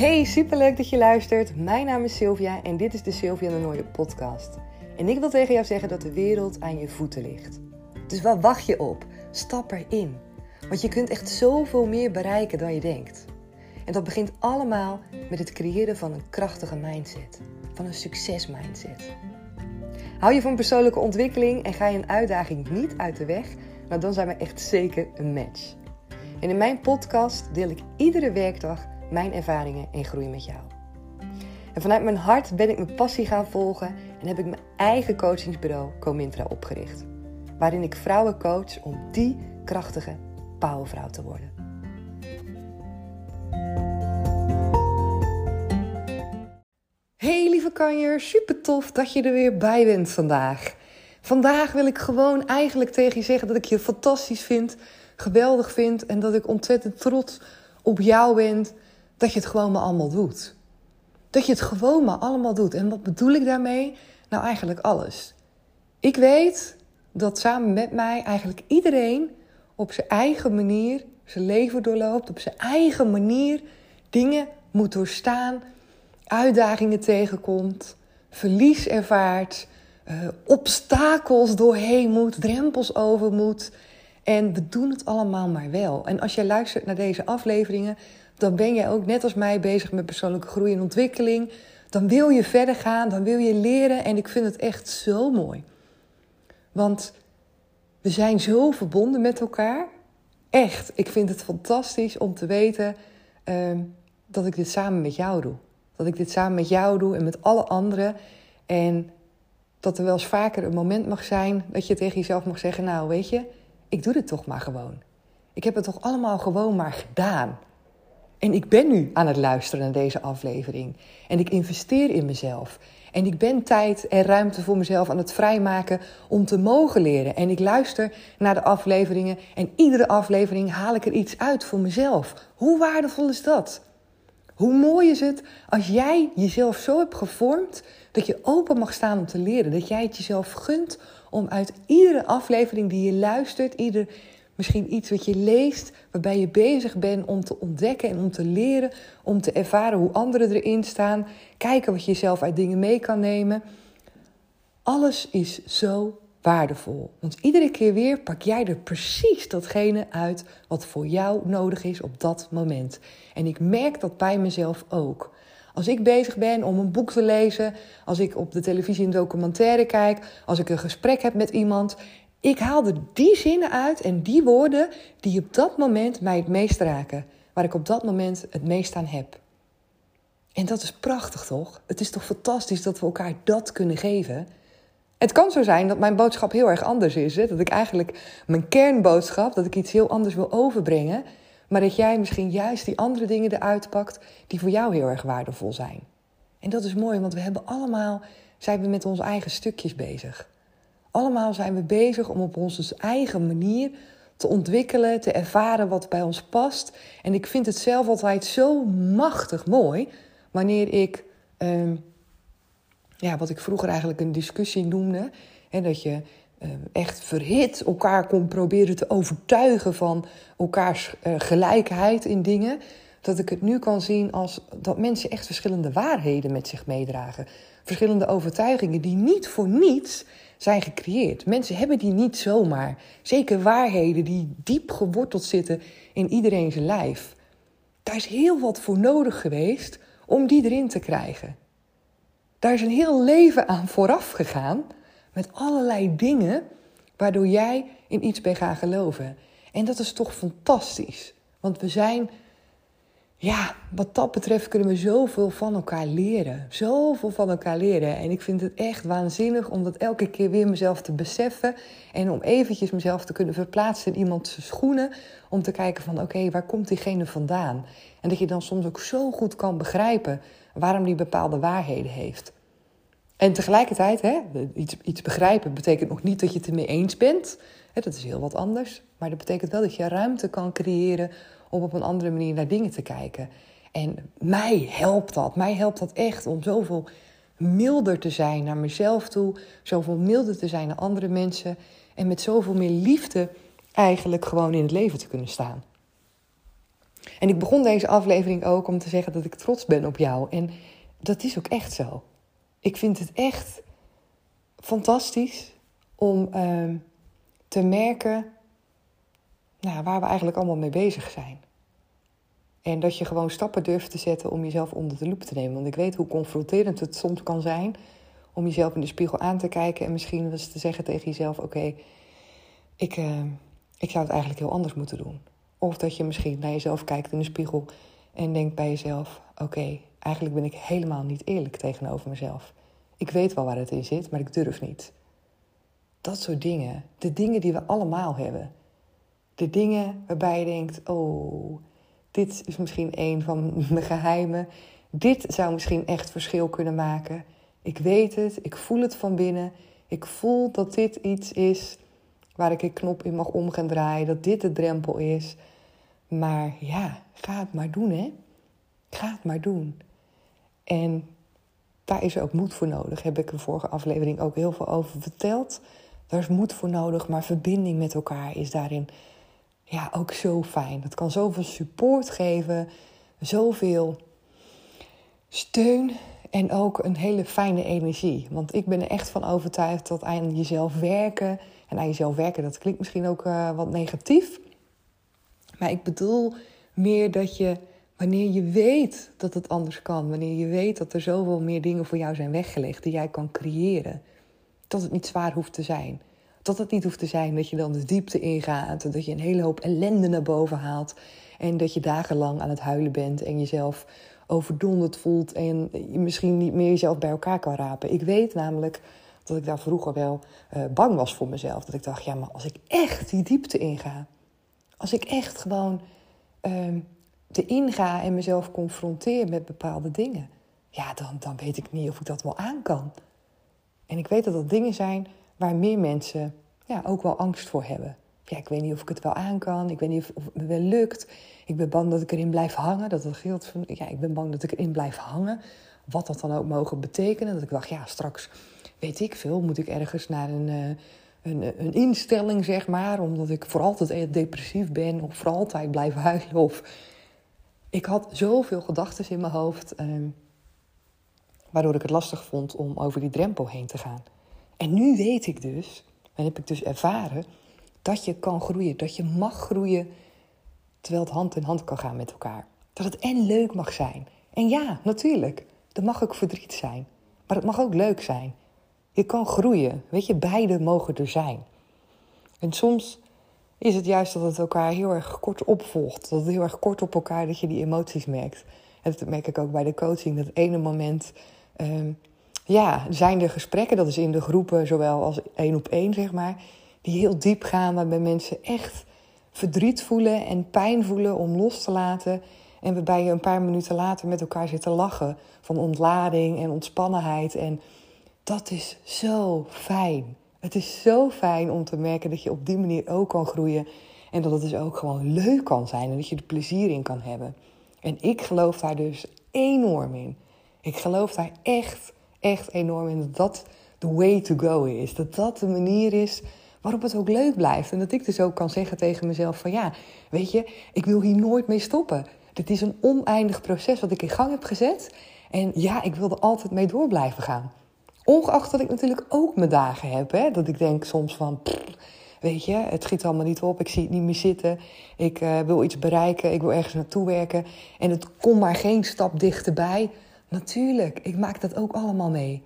Hey, superleuk dat je luistert. Mijn naam is Sylvia en dit is de Sylvia de Nooie podcast. En ik wil tegen jou zeggen dat de wereld aan je voeten ligt. Dus waar wacht je op? Stap erin. Want je kunt echt zoveel meer bereiken dan je denkt. En dat begint allemaal met het creëren van een krachtige mindset. Van een succesmindset. Hou je van persoonlijke ontwikkeling en ga je een uitdaging niet uit de weg, nou dan zijn we echt zeker een match. En in mijn podcast deel ik iedere werkdag mijn ervaringen en groei met jou. En vanuit mijn hart ben ik mijn passie gaan volgen en heb ik mijn eigen coachingsbureau Comintra opgericht. Waarin ik vrouwen coach om die krachtige powervrouw te worden. Hey lieve kanjer, super tof dat je er weer bij bent vandaag. Vandaag wil ik gewoon eigenlijk tegen je zeggen dat ik je fantastisch vind, geweldig vind en dat ik ontzettend trots op jou ben dat je het gewoon maar allemaal doet. Dat je het gewoon maar allemaal doet. En wat bedoel ik daarmee? Nou, eigenlijk alles. Ik weet dat samen met mij eigenlijk iedereen op zijn eigen manier zijn leven doorloopt, op zijn eigen manier dingen moet doorstaan, uitdagingen tegenkomt, verlies ervaart, uh, obstakels doorheen moet, drempels over moet. En we doen het allemaal maar wel. En als jij luistert naar deze afleveringen, dan ben jij ook net als mij bezig met persoonlijke groei en ontwikkeling. Dan wil je verder gaan, dan wil je leren. En ik vind het echt zo mooi. Want we zijn zo verbonden met elkaar. Echt, ik vind het fantastisch om te weten uh, dat ik dit samen met jou doe. Dat ik dit samen met jou doe en met alle anderen. En dat er wel eens vaker een moment mag zijn dat je tegen jezelf mag zeggen: Nou, weet je, ik doe dit toch maar gewoon. Ik heb het toch allemaal gewoon maar gedaan. En ik ben nu aan het luisteren naar deze aflevering. En ik investeer in mezelf. En ik ben tijd en ruimte voor mezelf aan het vrijmaken om te mogen leren. En ik luister naar de afleveringen en iedere aflevering haal ik er iets uit voor mezelf. Hoe waardevol is dat? Hoe mooi is het als jij jezelf zo hebt gevormd dat je open mag staan om te leren. Dat jij het jezelf gunt om uit iedere aflevering die je luistert, ieder Misschien iets wat je leest, waarbij je bezig bent om te ontdekken en om te leren, om te ervaren hoe anderen erin staan, kijken wat je zelf uit dingen mee kan nemen. Alles is zo waardevol. Want iedere keer weer pak jij er precies datgene uit wat voor jou nodig is op dat moment. En ik merk dat bij mezelf ook. Als ik bezig ben om een boek te lezen, als ik op de televisie een documentaire kijk, als ik een gesprek heb met iemand ik haalde die zinnen uit en die woorden die op dat moment mij het meest raken. Waar ik op dat moment het meest aan heb. En dat is prachtig toch? Het is toch fantastisch dat we elkaar dat kunnen geven? Het kan zo zijn dat mijn boodschap heel erg anders is. Hè? Dat ik eigenlijk mijn kernboodschap, dat ik iets heel anders wil overbrengen. Maar dat jij misschien juist die andere dingen eruit pakt die voor jou heel erg waardevol zijn. En dat is mooi, want we hebben allemaal, zijn we met onze eigen stukjes bezig. Allemaal zijn we bezig om op onze eigen manier te ontwikkelen, te ervaren wat bij ons past. En ik vind het zelf altijd zo machtig mooi wanneer ik, ehm, ja, wat ik vroeger eigenlijk een discussie noemde, hè, dat je ehm, echt verhit elkaar kon proberen te overtuigen van elkaars uh, gelijkheid in dingen. Dat ik het nu kan zien als dat mensen echt verschillende waarheden met zich meedragen. Verschillende overtuigingen die niet voor niets zijn gecreëerd. Mensen hebben die niet zomaar. Zeker waarheden die diep geworteld zitten in iedereen's lijf. Daar is heel wat voor nodig geweest om die erin te krijgen. Daar is een heel leven aan vooraf gegaan met allerlei dingen waardoor jij in iets bent gaan geloven. En dat is toch fantastisch. Want we zijn ja, wat dat betreft kunnen we zoveel van elkaar leren. Zoveel van elkaar leren. En ik vind het echt waanzinnig om dat elke keer weer mezelf te beseffen. En om eventjes mezelf te kunnen verplaatsen in iemands schoenen. Om te kijken van oké, waar komt diegene vandaan? En dat je dan soms ook zo goed kan begrijpen waarom die bepaalde waarheden heeft. En tegelijkertijd, hè, iets, iets begrijpen betekent nog niet dat je het ermee eens bent. Dat is heel wat anders. Maar dat betekent wel dat je ruimte kan creëren om op een andere manier naar dingen te kijken. En mij helpt dat. Mij helpt dat echt om zoveel milder te zijn naar mezelf toe, zoveel milder te zijn naar andere mensen en met zoveel meer liefde eigenlijk gewoon in het leven te kunnen staan. En ik begon deze aflevering ook om te zeggen dat ik trots ben op jou. En dat is ook echt zo. Ik vind het echt fantastisch om ehm, te merken nou, waar we eigenlijk allemaal mee bezig zijn. En dat je gewoon stappen durft te zetten om jezelf onder de loep te nemen. Want ik weet hoe confronterend het soms kan zijn om jezelf in de spiegel aan te kijken en misschien te zeggen tegen jezelf: Oké, ik, uh, ik zou het eigenlijk heel anders moeten doen. Of dat je misschien naar jezelf kijkt in de spiegel en denkt bij jezelf: Oké, eigenlijk ben ik helemaal niet eerlijk tegenover mezelf. Ik weet wel waar het in zit, maar ik durf niet. Dat soort dingen. De dingen die we allemaal hebben. De dingen waarbij je denkt: Oh, dit is misschien een van mijn geheimen. Dit zou misschien echt verschil kunnen maken. Ik weet het, ik voel het van binnen. Ik voel dat dit iets is waar ik een knop in mag om gaan draaien. Dat dit de drempel is. Maar ja, ga het maar doen, hè? Ga het maar doen. En daar is ook moed voor nodig. Heb ik de vorige aflevering ook heel veel over verteld. Daar is moed voor nodig, maar verbinding met elkaar is daarin ja, ook zo fijn. Dat kan zoveel support geven, zoveel steun en ook een hele fijne energie. Want ik ben er echt van overtuigd dat aan jezelf werken. En aan jezelf werken, dat klinkt misschien ook uh, wat negatief. Maar ik bedoel meer dat je, wanneer je weet dat het anders kan, wanneer je weet dat er zoveel meer dingen voor jou zijn weggelegd die jij kan creëren, dat het niet zwaar hoeft te zijn. Dat het niet hoeft te zijn dat je dan de diepte ingaat, dat je een hele hoop ellende naar boven haalt en dat je dagenlang aan het huilen bent en jezelf overdonderd voelt en je misschien niet meer jezelf bij elkaar kan rapen. Ik weet namelijk dat ik daar vroeger wel uh, bang was voor mezelf. Dat ik dacht, ja, maar als ik echt die diepte inga, als ik echt gewoon uh, te inga en mezelf confronteer met bepaalde dingen, ja, dan, dan weet ik niet of ik dat wel aan kan. En ik weet dat dat dingen zijn waar meer mensen ja, ook wel angst voor hebben. Ja, ik weet niet of ik het wel aan kan. Ik weet niet of, het me wel lukt. Ik ben bang dat ik erin blijf hangen. Dat het geldt van, ja, ik ben bang dat ik erin blijf hangen. Wat dat dan ook mogen betekenen. Dat ik dacht, ja, straks weet ik veel. Moet ik ergens naar een, uh, een, een instelling, zeg maar. Omdat ik voor altijd depressief ben. Of voor altijd blijf huilen. Of... Ik had zoveel gedachten in mijn hoofd. Uh, waardoor ik het lastig vond om over die drempel heen te gaan. En nu weet ik dus, en heb ik dus ervaren, dat je kan groeien. Dat je mag groeien terwijl het hand in hand kan gaan met elkaar. Dat het en leuk mag zijn. En ja, natuurlijk, er mag ook verdriet zijn. Maar het mag ook leuk zijn. Je kan groeien. Weet je, beide mogen er zijn. En soms is het juist dat het elkaar heel erg kort opvolgt. Dat het heel erg kort op elkaar dat je die emoties merkt. En dat merk ik ook bij de coaching. Dat ene moment um, ja, zijn er gesprekken, dat is in de groepen zowel als één op één, zeg maar, die heel diep gaan, waarbij mensen echt verdriet voelen en pijn voelen om los te laten. En waarbij je een paar minuten later met elkaar zit te lachen van ontlading en ontspannenheid. En dat is zo fijn. Het is zo fijn om te merken dat je op die manier ook kan groeien. En dat het dus ook gewoon leuk kan zijn en dat je er plezier in kan hebben. En ik geloof daar dus enorm in. Ik geloof daar echt echt enorm in dat dat de way to go is. Dat dat de manier is waarop het ook leuk blijft. En dat ik dus ook kan zeggen tegen mezelf van ja, weet je, ik wil hier nooit mee stoppen. Dit is een oneindig proces wat ik in gang heb gezet. En ja, ik wil er altijd mee door blijven gaan. Ongeacht dat ik natuurlijk ook mijn dagen heb. Hè? Dat ik denk soms van, weet je, het schiet allemaal niet op. Ik zie het niet meer zitten. Ik uh, wil iets bereiken. Ik wil ergens naartoe werken. En het komt maar geen stap dichterbij. Natuurlijk, ik maak dat ook allemaal mee.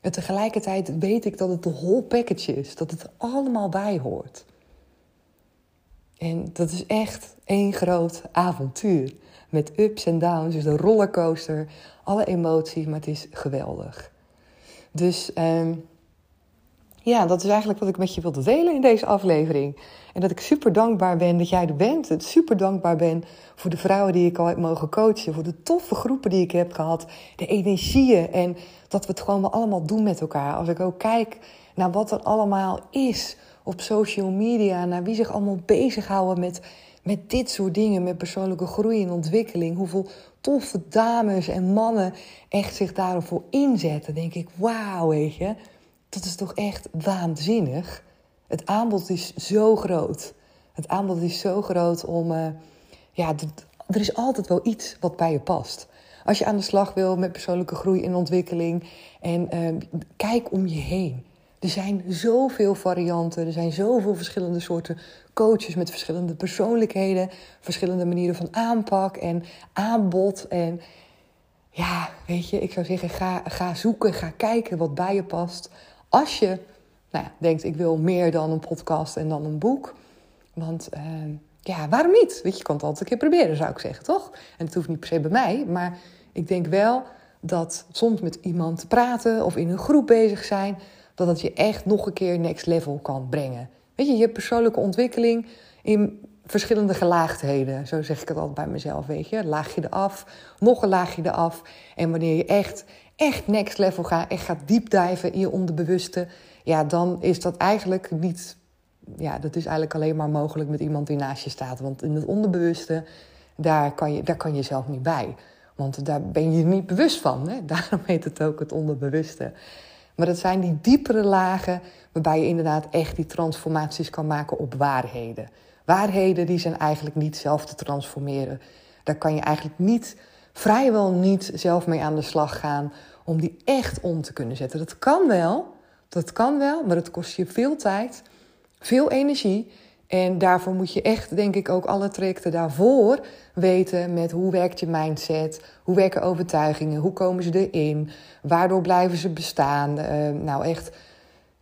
En tegelijkertijd weet ik dat het de whole package is, dat het allemaal bij hoort. En dat is echt één groot avontuur. Met ups en downs, dus de rollercoaster, alle emoties, maar het is geweldig. Dus eh, ja, dat is eigenlijk wat ik met je wilde delen in deze aflevering. En dat ik super dankbaar ben dat jij er bent. Dat super dankbaar ben voor de vrouwen die ik al heb mogen coachen. Voor de toffe groepen die ik heb gehad. De energieën. En dat we het gewoon allemaal doen met elkaar. Als ik ook kijk naar wat er allemaal is op social media. Naar wie zich allemaal bezighouden met, met dit soort dingen. Met persoonlijke groei en ontwikkeling. Hoeveel toffe dames en mannen echt zich daarvoor inzetten. Denk ik, wauw, weet je. Dat is toch echt waanzinnig. Het aanbod is zo groot. Het aanbod is zo groot om uh, ja, er is altijd wel iets wat bij je past. Als je aan de slag wil met persoonlijke groei en ontwikkeling. En uh, kijk om je heen. Er zijn zoveel varianten, er zijn zoveel verschillende soorten coaches met verschillende persoonlijkheden, verschillende manieren van aanpak en aanbod. En ja, weet je, ik zou zeggen, ga zoeken, ga kijken wat bij je past. Als je nou ja, denkt, ik wil meer dan een podcast en dan een boek. Want uh, ja, waarom niet? Weet je, je kan het altijd een keer proberen, zou ik zeggen, toch? En het hoeft niet per se bij mij, maar ik denk wel dat soms met iemand te praten of in een groep bezig zijn, dat het je echt nog een keer next level kan brengen. Weet je, je persoonlijke ontwikkeling in verschillende gelaagdheden. Zo zeg ik het altijd bij mezelf, weet je. Laagje eraf, nog een laagje eraf. En wanneer je echt, echt next level gaat, echt gaat diepdijven in je onderbewuste... ja, dan is dat eigenlijk niet... Ja, dat is eigenlijk alleen maar mogelijk met iemand die naast je staat. Want in het onderbewuste, daar kan je, daar kan je zelf niet bij. Want daar ben je niet bewust van. Hè? Daarom heet het ook het onderbewuste. Maar dat zijn die diepere lagen waarbij je inderdaad echt die transformaties kan maken op waarheden. Waarheden die zijn eigenlijk niet zelf te transformeren. Daar kan je eigenlijk niet, vrijwel niet zelf mee aan de slag gaan om die echt om te kunnen zetten. Dat kan wel, dat kan wel, maar het kost je veel tijd, veel energie. En daarvoor moet je echt, denk ik, ook alle trajecten daarvoor weten met hoe werkt je mindset, hoe werken overtuigingen, hoe komen ze erin, waardoor blijven ze bestaan. Uh, nou, echt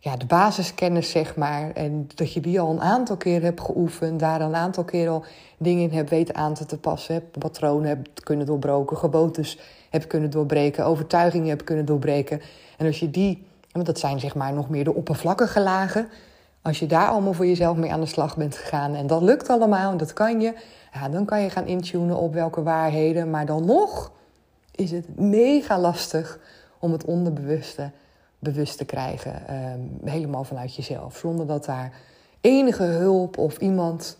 ja, de basiskennis, zeg maar. En dat je die al een aantal keer hebt geoefend, daar een aantal keer al dingen in hebt weten aan te passen, patronen hebt kunnen doorbreken, gewoontes hebt kunnen doorbreken, overtuigingen hebt kunnen doorbreken. En als je die, want dat zijn zeg maar nog meer de oppervlakkige lagen, als je daar allemaal voor jezelf mee aan de slag bent gegaan en dat lukt allemaal en dat kan je, ja, dan kan je gaan intunen op welke waarheden. Maar dan nog is het mega lastig om het onderbewuste bewust te krijgen. Ehm, helemaal vanuit jezelf. Zonder dat daar enige hulp of iemand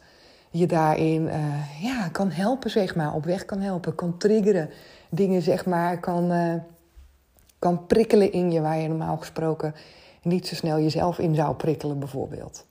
je daarin uh, ja, kan helpen, zeg maar. Op weg kan helpen, kan triggeren. Dingen, zeg maar, kan, uh, kan prikkelen in je waar je normaal gesproken niet zo snel jezelf in zou prikkelen, bijvoorbeeld.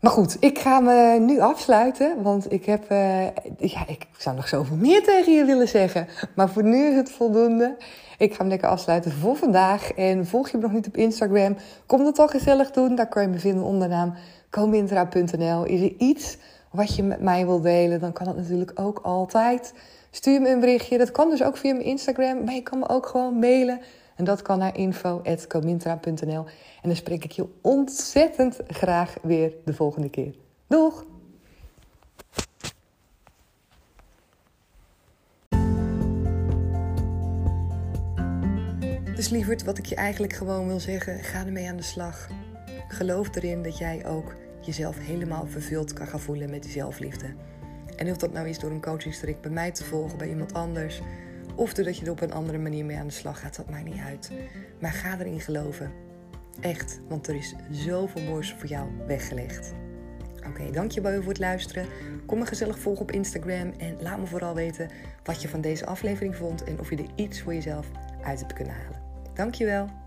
Maar goed, ik ga me nu afsluiten, want ik heb, uh, ja, ik zou nog zoveel meer tegen je willen zeggen. Maar voor nu is het voldoende. Ik ga hem lekker afsluiten voor vandaag. En volg je me nog niet op Instagram, kom dat toch gezellig doen. Daar kan je me vinden onder naam comintra.nl. Is er iets wat je met mij wilt delen, dan kan dat natuurlijk ook altijd. Stuur me een berichtje. Dat kan dus ook via mijn Instagram, maar je kan me ook gewoon mailen. En dat kan naar info.comintra.nl. En dan spreek ik je ontzettend graag weer de volgende keer. Doeg! Dus lieverd, wat ik je eigenlijk gewoon wil zeggen, ga ermee aan de slag. Geloof erin dat jij ook jezelf helemaal vervuld kan gaan voelen met die zelfliefde. En of dat nou is door een coachingstrik bij mij te volgen, bij iemand anders, of doordat je er op een andere manier mee aan de slag gaat, dat maakt niet uit. Maar ga erin geloven. Echt, want er is zoveel moois voor jou weggelegd. Oké, dankjewel voor het luisteren. Kom me gezellig volgen op Instagram en laat me vooral weten wat je van deze aflevering vond en of je er iets voor jezelf uit hebt kunnen halen. Dankjewel.